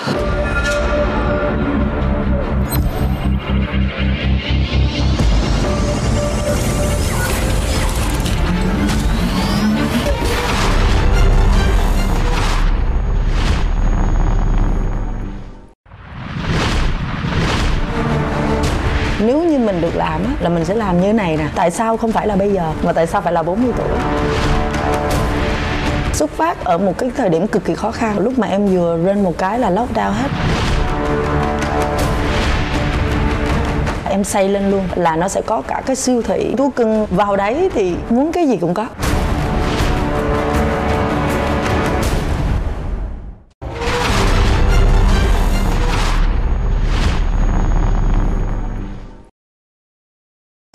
nếu như mình được làm á, là mình sẽ làm như thế này nè. Tại sao không phải là bây giờ mà tại sao phải là 40 tuổi? Xuất phát ở một cái thời điểm cực kỳ khó khăn, lúc mà em vừa lên một cái là lockdown hết. Em xây lên luôn là nó sẽ có cả cái siêu thị, thú cưng vào đấy thì muốn cái gì cũng có.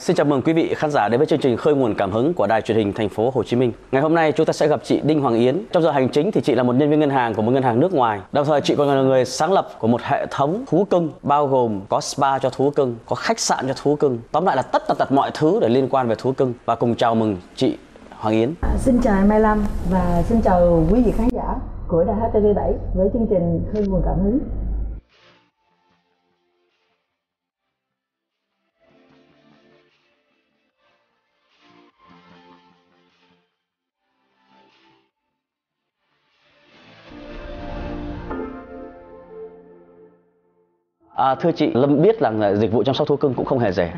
Xin chào mừng quý vị khán giả đến với chương trình Khơi nguồn cảm hứng của Đài truyền hình Thành phố Hồ Chí Minh. Ngày hôm nay chúng ta sẽ gặp chị Đinh Hoàng Yến. Trong giờ hành chính thì chị là một nhân viên ngân hàng của một ngân hàng nước ngoài. Đồng thời chị còn là người sáng lập của một hệ thống thú cưng bao gồm có spa cho thú cưng, có khách sạn cho thú cưng. Tóm lại là tất tật tật mọi thứ để liên quan về thú cưng và cùng chào mừng chị Hoàng Yến. À, xin chào Mai Lâm và xin chào quý vị khán giả của đài HTV7 với chương trình Khơi nguồn cảm hứng. À, thưa chị, Lâm biết rằng là dịch vụ chăm sóc thú cưng cũng không hề rẻ.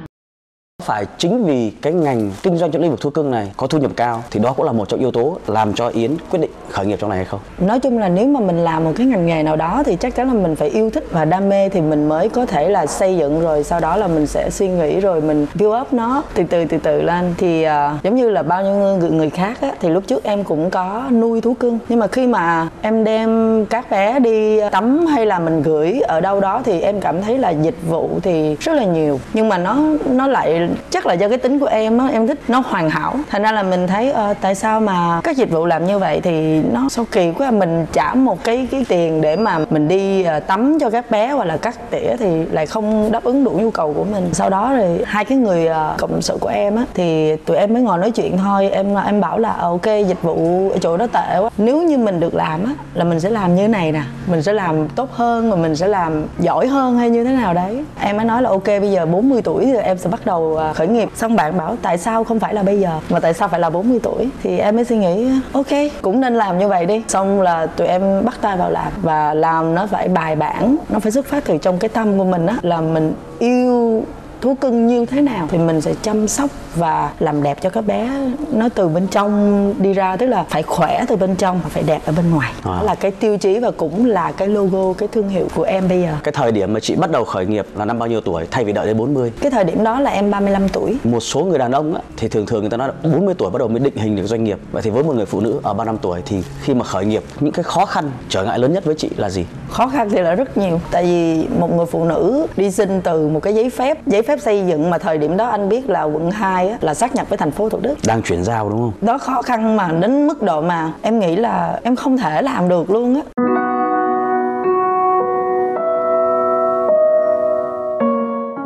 Phải chính vì cái ngành kinh doanh trong lĩnh vực thú cưng này có thu nhập cao thì đó cũng là một trong yếu tố làm cho Yến quyết định khởi nghiệp trong này hay không? Nói chung là nếu mà mình làm một cái ngành nghề nào đó thì chắc chắn là mình phải yêu thích và đam mê thì mình mới có thể là xây dựng rồi sau đó là mình sẽ suy nghĩ rồi mình build up nó từ từ từ từ lên. Thì uh, giống như là bao nhiêu người, người khác á, thì lúc trước em cũng có nuôi thú cưng. Nhưng mà khi mà em đem các bé đi tắm hay là mình gửi ở đâu đó thì em cảm thấy là dịch vụ thì rất là nhiều. Nhưng mà nó nó lại chắc là do cái tính của em á em thích nó hoàn hảo. Thành ra là mình thấy uh, tại sao mà các dịch vụ làm như vậy thì nó sao kỳ quá à? mình trả một cái cái tiền để mà mình đi uh, tắm cho các bé hoặc là cắt tỉa thì lại không đáp ứng đủ nhu cầu của mình. Sau đó rồi hai cái người uh, cộng sự của em á thì tụi em mới ngồi nói chuyện thôi. Em em bảo là ok dịch vụ ở chỗ đó tệ quá. Nếu như mình được làm á là mình sẽ làm như thế này nè. Mình sẽ làm tốt hơn và mình sẽ làm giỏi hơn hay như thế nào đấy. Em mới nói là ok bây giờ 40 tuổi thì em sẽ bắt đầu khởi nghiệp. Xong bạn bảo, tại sao không phải là bây giờ, mà tại sao phải là 40 tuổi? Thì em mới suy nghĩ, ok, cũng nên làm như vậy đi. Xong là tụi em bắt tay vào làm. Và làm nó phải bài bản, nó phải xuất phát từ trong cái tâm của mình á, là mình yêu thú cưng như thế nào? Thì mình sẽ chăm sóc và làm đẹp cho các bé nó từ bên trong đi ra tức là phải khỏe từ bên trong và phải đẹp ở bên ngoài. À. đó là cái tiêu chí và cũng là cái logo cái thương hiệu của em bây giờ. Cái thời điểm mà chị bắt đầu khởi nghiệp là năm bao nhiêu tuổi? Thay vì đợi đến 40 cái thời điểm đó là em 35 tuổi. Một số người đàn ông á, thì thường thường người ta nói là 40 tuổi bắt đầu mới định hình được doanh nghiệp. Vậy thì với một người phụ nữ ở 35 tuổi thì khi mà khởi nghiệp những cái khó khăn trở ngại lớn nhất với chị là gì? Khó khăn thì là rất nhiều. Tại vì một người phụ nữ đi xin từ một cái giấy phép giấy phép xây dựng mà thời điểm đó anh biết là quận 2 á, là sát nhập với thành phố Thủ Đức. Đang chuyển giao đúng không? Đó khó khăn mà đến mức độ mà em nghĩ là em không thể làm được luôn á.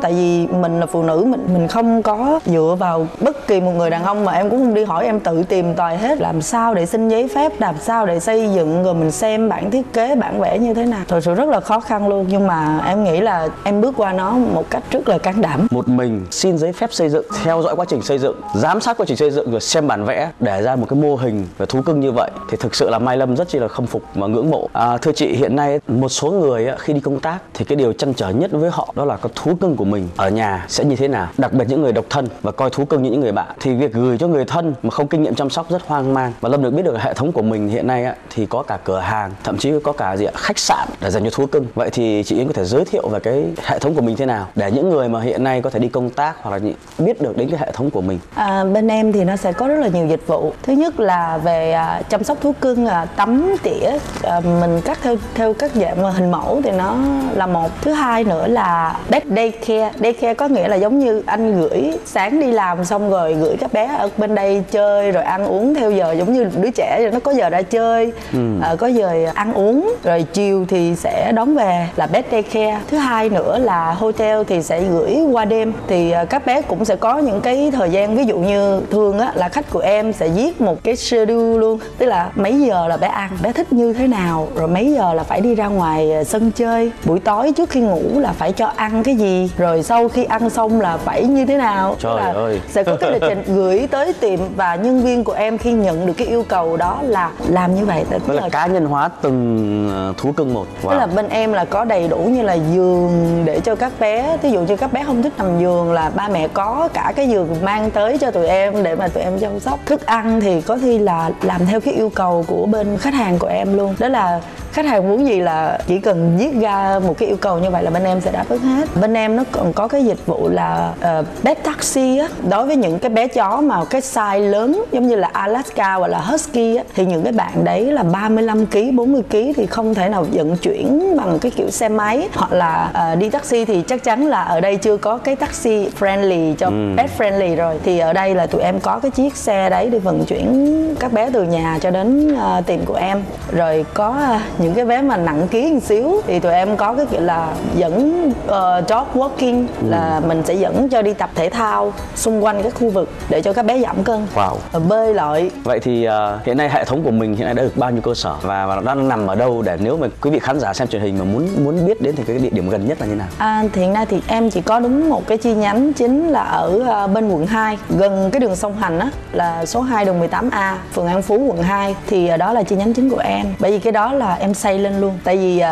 Tại vì mình là phụ nữ mình mình không có dựa vào bất kỳ một người đàn ông mà em cũng không đi hỏi em tự tìm tòi hết làm sao để xin giấy phép làm sao để xây dựng rồi mình xem bản thiết kế bản vẽ như thế nào. Thật sự rất là khó khăn luôn nhưng mà em nghĩ là em bước qua nó một cách rất là can đảm. Một mình xin giấy phép xây dựng theo dõi quá trình xây dựng giám sát quá trình xây dựng rồi xem bản vẽ để ra một cái mô hình và thú cưng như vậy thì thực sự là mai lâm rất chi là khâm phục và ngưỡng mộ. À, thưa chị hiện nay một số người khi đi công tác thì cái điều chăn trở nhất với họ đó là có thú cưng của mình ở nhà sẽ như thế nào đặc biệt những người độc thân và coi thú cưng như những người bạn. Thì việc gửi cho người thân mà không kinh nghiệm chăm sóc rất hoang mang. Và lâm được biết được hệ thống của mình hiện nay thì có cả cửa hàng thậm chí có cả gì khách sạn để dành cho thú cưng. Vậy thì chị yến có thể giới thiệu về cái hệ thống của mình thế nào để những người mà hiện nay có thể đi công tác hoặc là biết được đến cái hệ thống của mình? À, bên em thì nó sẽ có rất là nhiều dịch vụ. Thứ nhất là về à, chăm sóc thú cưng à, tắm tỉa à, mình cắt theo theo các dạng hình mẫu thì nó là một. Thứ hai nữa là pet day care daycare. Daycare có nghĩa là giống như anh gửi sáng đi làm xong rồi gửi các bé ở bên đây chơi rồi ăn uống theo giờ giống như đứa trẻ nó có giờ ra chơi ừ. à, có giờ ăn uống rồi chiều thì sẽ đón về là bed daycare. Thứ hai nữa là hotel thì sẽ gửi qua đêm. Thì à, các bé cũng sẽ có những cái thời gian ví dụ như thường á là khách của em sẽ viết một cái schedule luôn tức là mấy giờ là bé ăn bé thích như thế nào rồi mấy giờ là phải đi ra ngoài à, sân chơi. Buổi tối trước khi ngủ là phải cho ăn cái gì rồi sau khi ăn xong là phải như thế nào? Trời là ơi. sẽ có cái lịch trình gửi tới tiệm và nhân viên của em khi nhận được cái yêu cầu đó là làm như vậy. Tức là, là cá nhân hóa từng ờ, thú cưng một. wow. tức là bên em là có đầy đủ như là giường để cho các bé ví dụ như các bé không thích nằm giường là ba mẹ có cả cái giường mang tới cho tụi em để mà tụi em chăm sóc. Thức ăn thì có khi là làm theo cái yêu cầu của bên khách hàng của em luôn. Đó là khách hàng muốn gì là chỉ cần viết ra một cái yêu cầu như vậy là bên em sẽ đáp ứng hết. Bên em nó còn có cái dịch vụ là uh, pet taxi á. Đối với những cái bé chó mà cái size lớn giống như là Alaska hoặc là Husky á thì những cái bạn đấy là 35 kg 40 kg thì không thể nào vận chuyển bằng cái kiểu xe máy hoặc là uh, đi taxi. Thì chắc chắn là ở đây chưa có cái taxi friendly cho ừ. pet friendly rồi. Thì ở đây là tụi em có cái chiếc xe đấy để vận chuyển các bé từ nhà cho đến uh, tiệm của em. Rồi có uh, những cái vé mà nặng ký một xíu thì tụi em có cái kiểu là dẫn uh, dog walking ừ. là mình sẽ dẫn cho đi tập thể thao xung quanh cái khu vực để cho các bé giảm cân. Wow. và bơi lội. Vậy thì uh, hiện nay hệ thống của mình hiện nay đã được bao nhiêu cơ sở và, và đang nằm ở đâu để nếu mà quý vị khán giả xem truyền hình mà muốn muốn biết đến thì cái địa điểm gần nhất là như nào? À, thì hiện nay thì em chỉ có đúng một cái chi nhánh chính là ở uh, bên quận 2 gần cái đường sông Hành á là số 2 đường 18A phường An Phú quận 2 thì uh, đó là chi nhánh chính của em. Bởi vì cái đó là em xây lên luôn. Tại vì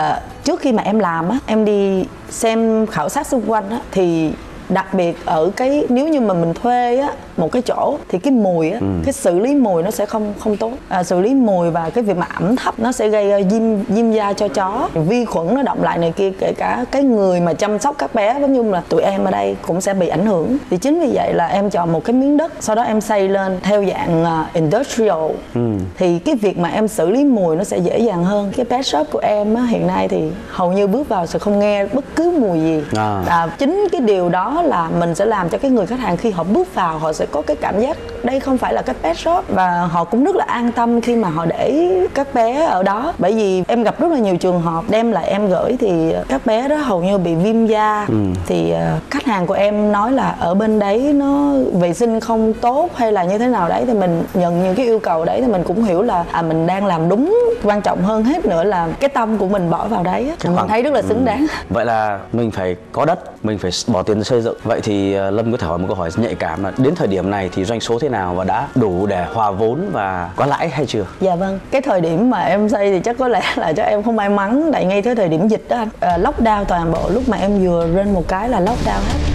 trước khi mà em làm á, em đi xem khảo sát xung quanh á, thì đặc biệt ở cái, nếu như mà mình thuê á một cái chỗ thì cái mùi á ừ. cái xử lý mùi nó sẽ không không tốt à, xử lý mùi và cái việc mà ẩm thấp nó sẽ gây uh, viêm viêm da cho chó vi khuẩn nó động lại này kia kể cả cái người mà chăm sóc các bé giống như là tụi em ở đây cũng sẽ bị ảnh hưởng thì chính vì vậy là em chọn một cái miếng đất sau đó em xây lên theo dạng uh, industrial ừ. thì cái việc mà em xử lý mùi nó sẽ dễ dàng hơn cái pet shop của em á, hiện nay thì hầu như bước vào sẽ không nghe bất cứ mùi gì à. À, chính cái điều đó là mình sẽ làm cho cái người khách hàng khi họ bước vào họ sẽ có cái cảm giác đây không phải là cái pet shop và họ cũng rất là an tâm khi mà họ để các bé ở đó. Bởi vì em gặp rất là nhiều trường hợp đem lại em gửi thì các bé đó hầu như bị viêm da. Ừ. thì uh, khách hàng của em nói là ở bên đấy nó vệ sinh không tốt hay là như thế nào đấy thì mình nhận những cái yêu cầu đấy thì mình cũng hiểu là à mình đang làm đúng quan trọng hơn hết nữa là cái tâm của mình bỏ vào đấy mình khoảng... thấy rất là xứng ừ. đáng. Vậy là mình phải có đất mình phải bỏ tiền xây dựng. Vậy thì uh, lâm có thể hỏi một câu hỏi nhạy cảm là đến thời điểm điểm này thì doanh số thế nào và đã đủ để hòa vốn và có lãi hay chưa? Dạ vâng, cái thời điểm mà em xây thì chắc có lẽ là cho em không may mắn tại ngay tới thời điểm dịch đó anh à, lockdown toàn bộ lúc mà em vừa lên một cái là lockdown hết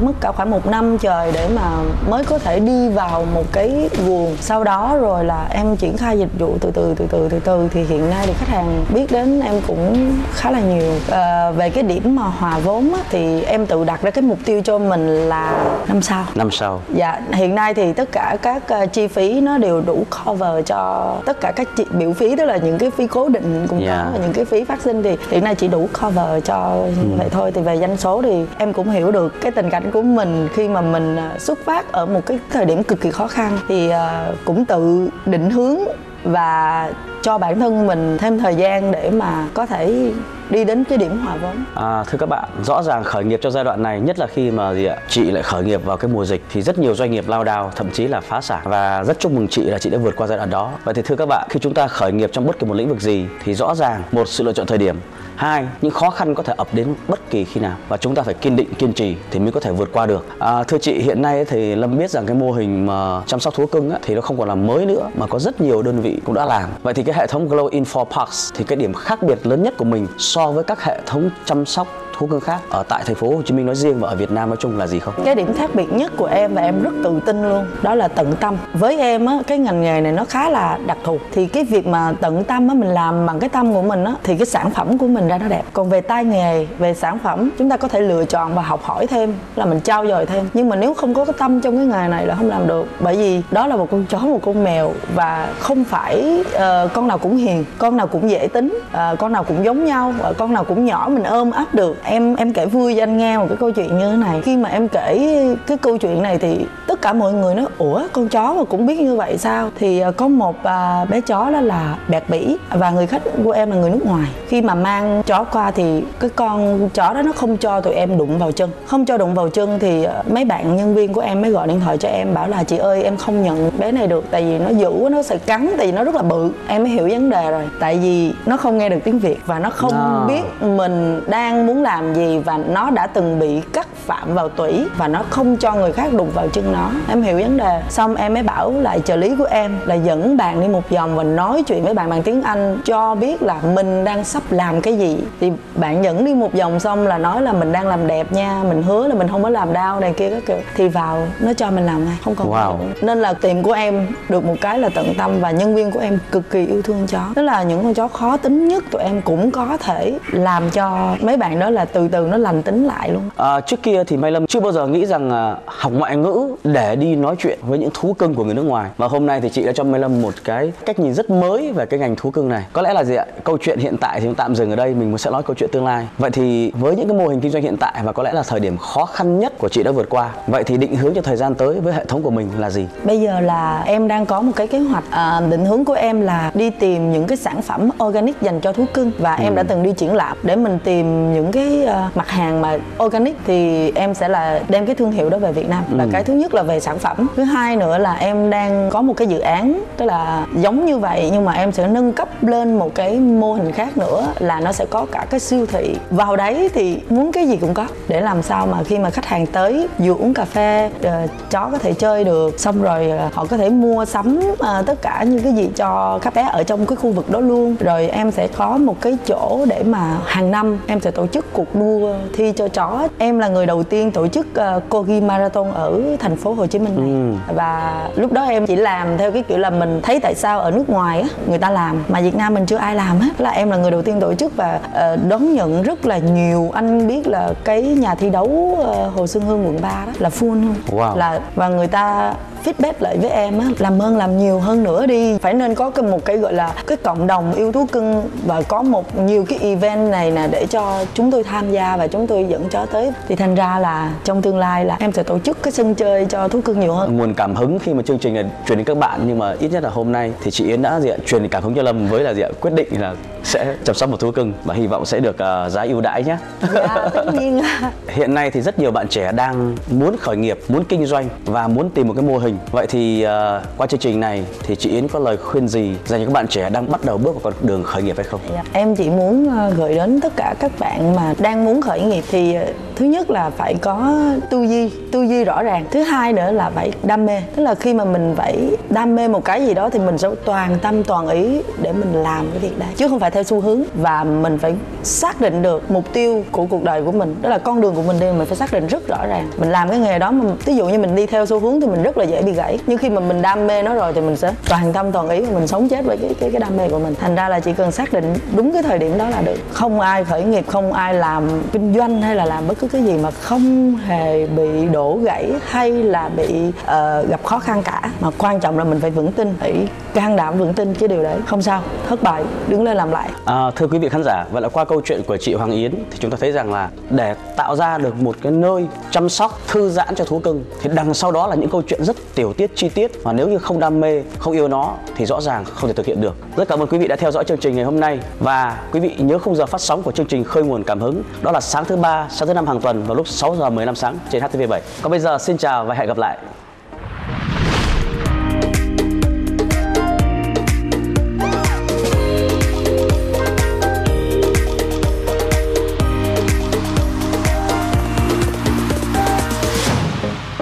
mất cả khoảng một năm trời để mà mới có thể đi vào một cái guồng sau đó rồi là em triển khai dịch vụ từ từ từ từ từ từ. Thì hiện nay thì khách hàng biết đến em cũng khá là nhiều. À, về cái điểm mà hòa vốn á, thì em tự đặt ra cái mục tiêu cho mình là năm sau. Năm sau. Dạ hiện nay thì tất cả các uh, chi phí nó đều đủ cover cho tất cả các chi, biểu phí tức là những cái phí cố định cũng yeah. có và những cái phí phát sinh thì hiện nay chỉ đủ cover cho ừ. vậy thôi. Thì về doanh số thì em cũng hiểu được cái tình cảnh cảnh của mình khi mà mình à, xuất phát ở một cái thời điểm cực kỳ khó khăn thì à, cũng tự định hướng và cho bản thân mình thêm thời gian để mà có thể đi đến cái điểm hòa vốn. À, thưa các bạn, rõ ràng khởi nghiệp trong giai đoạn này, nhất là khi mà gì ạ, chị lại khởi nghiệp vào cái mùa dịch thì rất nhiều doanh nghiệp lao đao, thậm chí là phá sản và rất chúc mừng chị là chị đã vượt qua giai đoạn đó. Vậy thì thưa các bạn, khi chúng ta khởi nghiệp trong bất kỳ một lĩnh vực gì thì rõ ràng một sự lựa chọn thời điểm hai những khó khăn có thể ập đến bất kỳ khi nào và chúng ta phải kiên định kiên trì thì mới có thể vượt qua được à, thưa chị hiện nay thì lâm biết rằng cái mô hình mà chăm sóc thú cưng á, thì nó không còn là mới nữa mà có rất nhiều đơn vị cũng đã làm vậy thì cái hệ thống Glow Info Parks thì cái điểm khác biệt lớn nhất của mình so so với các hệ thống chăm sóc phố cơ khác ở tại thành phố Hồ Chí Minh nói riêng và ở Việt Nam nói chung là gì không? Cái điểm khác biệt nhất của em và em rất tự tin luôn đó là tận tâm. Với em á cái ngành nghề này nó khá là đặc thù thì cái việc mà tận tâm á mình làm bằng cái tâm của mình á thì cái sản phẩm của mình ra nó đẹp. Còn về tay nghề, về sản phẩm chúng ta có thể lựa chọn và học hỏi thêm là mình trao dồi thêm. Nhưng mà nếu không có cái tâm trong cái nghề này là không làm được bởi vì đó là một con chó một con mèo và không phải uh, con nào cũng hiền, con nào cũng dễ tính, uh, con nào cũng giống nhau và con nào cũng nhỏ mình ôm ấp được em em kể vui cho anh nghe một cái câu chuyện như thế này. Khi mà em kể cái câu chuyện này thì tất cả mọi người nói ủa con chó mà cũng biết như vậy sao? Thì à, có một à, bé chó đó là bẹt bỉ và người khách của em là người nước ngoài. Khi mà mang chó qua thì cái con chó đó nó không cho tụi em đụng vào chân. Không cho đụng vào chân thì à, mấy bạn nhân viên của em mới gọi điện thoại cho em bảo là chị ơi em không nhận bé này được tại vì nó dữ nó sẽ cắn tại vì nó rất là bự. Em mới hiểu vấn đề rồi tại vì nó không nghe được tiếng việt và nó không À. biết mình đang muốn làm làm gì và nó đã từng bị cắt phạm vào tủy và nó không cho người khác đụng vào chân nó. Em hiểu vấn đề. Xong em mới bảo lại trợ lý của em là dẫn bạn đi một vòng và nói chuyện với bạn bằng tiếng anh cho biết là mình đang sắp làm cái gì. Thì bạn dẫn đi một vòng xong là nói là mình đang làm đẹp nha mình hứa là mình không có làm đau này kia các kiểu. Thì vào nó cho mình làm ngay không còn Wow. nên là tiệm của em được một cái là tận tâm và nhân viên của em cực kỳ yêu thương chó. Tức là những con chó khó tính nhất tụi em cũng có thể làm cho mấy bạn đó là từ từ nó lành tính lại luôn. À, trước kia thì Mai Lâm chưa bao giờ nghĩ rằng à, học ngoại ngữ để đi nói chuyện với những thú cưng của người nước ngoài. Và hôm nay thì chị đã cho Mai Lâm một cái cách nhìn rất mới về cái ngành thú cưng này. Có lẽ là gì ạ? Câu chuyện hiện tại thì chúng tạm dừng ở đây mình sẽ nói câu chuyện tương lai. Vậy thì với những cái mô hình kinh doanh hiện tại và có lẽ là thời điểm khó khăn nhất của chị đã vượt qua vậy thì định hướng cho thời gian tới với hệ thống của mình là gì? Bây giờ là em đang có một cái kế hoạch à, định hướng của em là đi tìm những cái sản phẩm organic dành cho thú cưng. Và em đã từng đi triển lãm để mình tìm những cái à, mặt hàng mà organic thì em sẽ là đem cái thương hiệu đó về Việt Nam. Là cái thứ nhất là về sản phẩm. Thứ hai nữa là em đang có một cái dự án tức là giống như vậy nhưng mà em sẽ nâng cấp lên một cái mô hình khác nữa là nó sẽ có cả cái siêu thị. Vào đấy thì muốn cái gì cũng có để làm sao mà khi mà khách hàng tới vừa uống cà phê ờ, chó có thể chơi được xong rồi ờ, họ có thể mua sắm ờ, tất cả những cái gì cho các bé ở trong cái khu vực đó luôn. Rồi em sẽ có một cái chỗ để mà hàng năm em sẽ tổ chức cuộc đua thi cho chó. Em là người đầu tiên tổ chức ờ, Corgi Marathon ở thành phố Hồ Chí Minh này. Và lúc đó em chỉ làm theo cái kiểu là mình thấy tại sao ở nước ngoài á người ta làm mà Việt Nam mình chưa ai làm hết. Là em là người đầu tiên tổ chức và ờ, đón nhận rất là nhiều anh biết là cái nhà thi đấu ờ, Hồ Xuân Hương quận 3 đó là full luôn. Wow. là và người ta feedback lại với em á làm ơn làm nhiều hơn nữa đi. Phải nên có cái một cái gọi là cái cộng đồng yêu thú cưng và có một nhiều cái event này nè để cho chúng tôi tham gia và chúng tôi dẫn chó tới. Thì thành ra là trong tương lai là em sẽ tổ chức cái sân chơi cho thú cưng nhiều hơn. Nguồn cảm hứng khi mà chương trình này truyền đến các bạn nhưng mà ít nhất là hôm nay thì chị Yến đã gì ạ truyền cảm hứng cho Lâm với là gì ạ quyết định là sẽ chăm sóc một thú cưng và hy vọng sẽ được ờ, giá ưu đãi nhé dạ tất nhiên Hiện nay thì rất nhiều bạn trẻ đang muốn khởi nghiệp, muốn kinh doanh và muốn tìm một cái mô hình. Vậy thì uh, qua chương trình này thì chị Yến có lời khuyên gì dành cho các bạn trẻ đang bắt đầu bước vào con đường khởi nghiệp hay không? Dạ. Em chỉ muốn à, gửi đến tất cả các bạn mà đang muốn khởi nghiệp thì à, thứ nhất là phải có tư duy, tư duy rõ ràng. Thứ hai nữa là phải đam mê. Tức là khi mà mình phải đam mê một cái gì đó thì mình sẽ toàn tâm toàn ý để mình làm cái việc đấy chứ không phải theo xu hướng và mình phải xác định được mục tiêu của cuộc đời của mình. Đó là con đường của mình đi mình phải xác định rất rõ ràng. Mình làm cái nghề đó mà ví dụ như mình đi theo xu hướng thì mình rất là dễ bị gãy. Nhưng khi mà mình đam mê nó rồi thì mình sẽ toàn tâm toàn ý và mình sống chết với cái cái cái đam mê của mình. Thành ra là chỉ cần xác định đúng cái thời điểm đó là được. Không ai khởi nghiệp, không ai làm kinh doanh hay là làm bất cứ cái gì mà không hề bị đổ gãy hay là bị uh, gặp khó khăn cả. Mà quan trọng là mình phải vững tin, phải can đảm vững tin chứ điều đấy không sao. Thất bại, đứng lên làm lại. À, thưa quý vị khán giả, vậy là qua câu chuyện của chị Hoàng Yến thì chúng ta thấy rằng là để tạo ra được một cái nơi chăm sóc thư giãn cho thú cưng thì đằng sau đó là những câu chuyện rất tiểu tiết chi tiết và nếu như không đam mê, không yêu nó thì rõ ràng không thể thực hiện được. Rất cảm ơn quý vị đã theo dõi chương trình ngày hôm nay và quý vị nhớ khung giờ phát sóng của chương trình Khơi nguồn cảm hứng đó là sáng thứ ba, sáng thứ năm hàng tuần vào lúc 6 giờ 15 sáng trên HTV7. Còn bây giờ xin chào và hẹn gặp lại.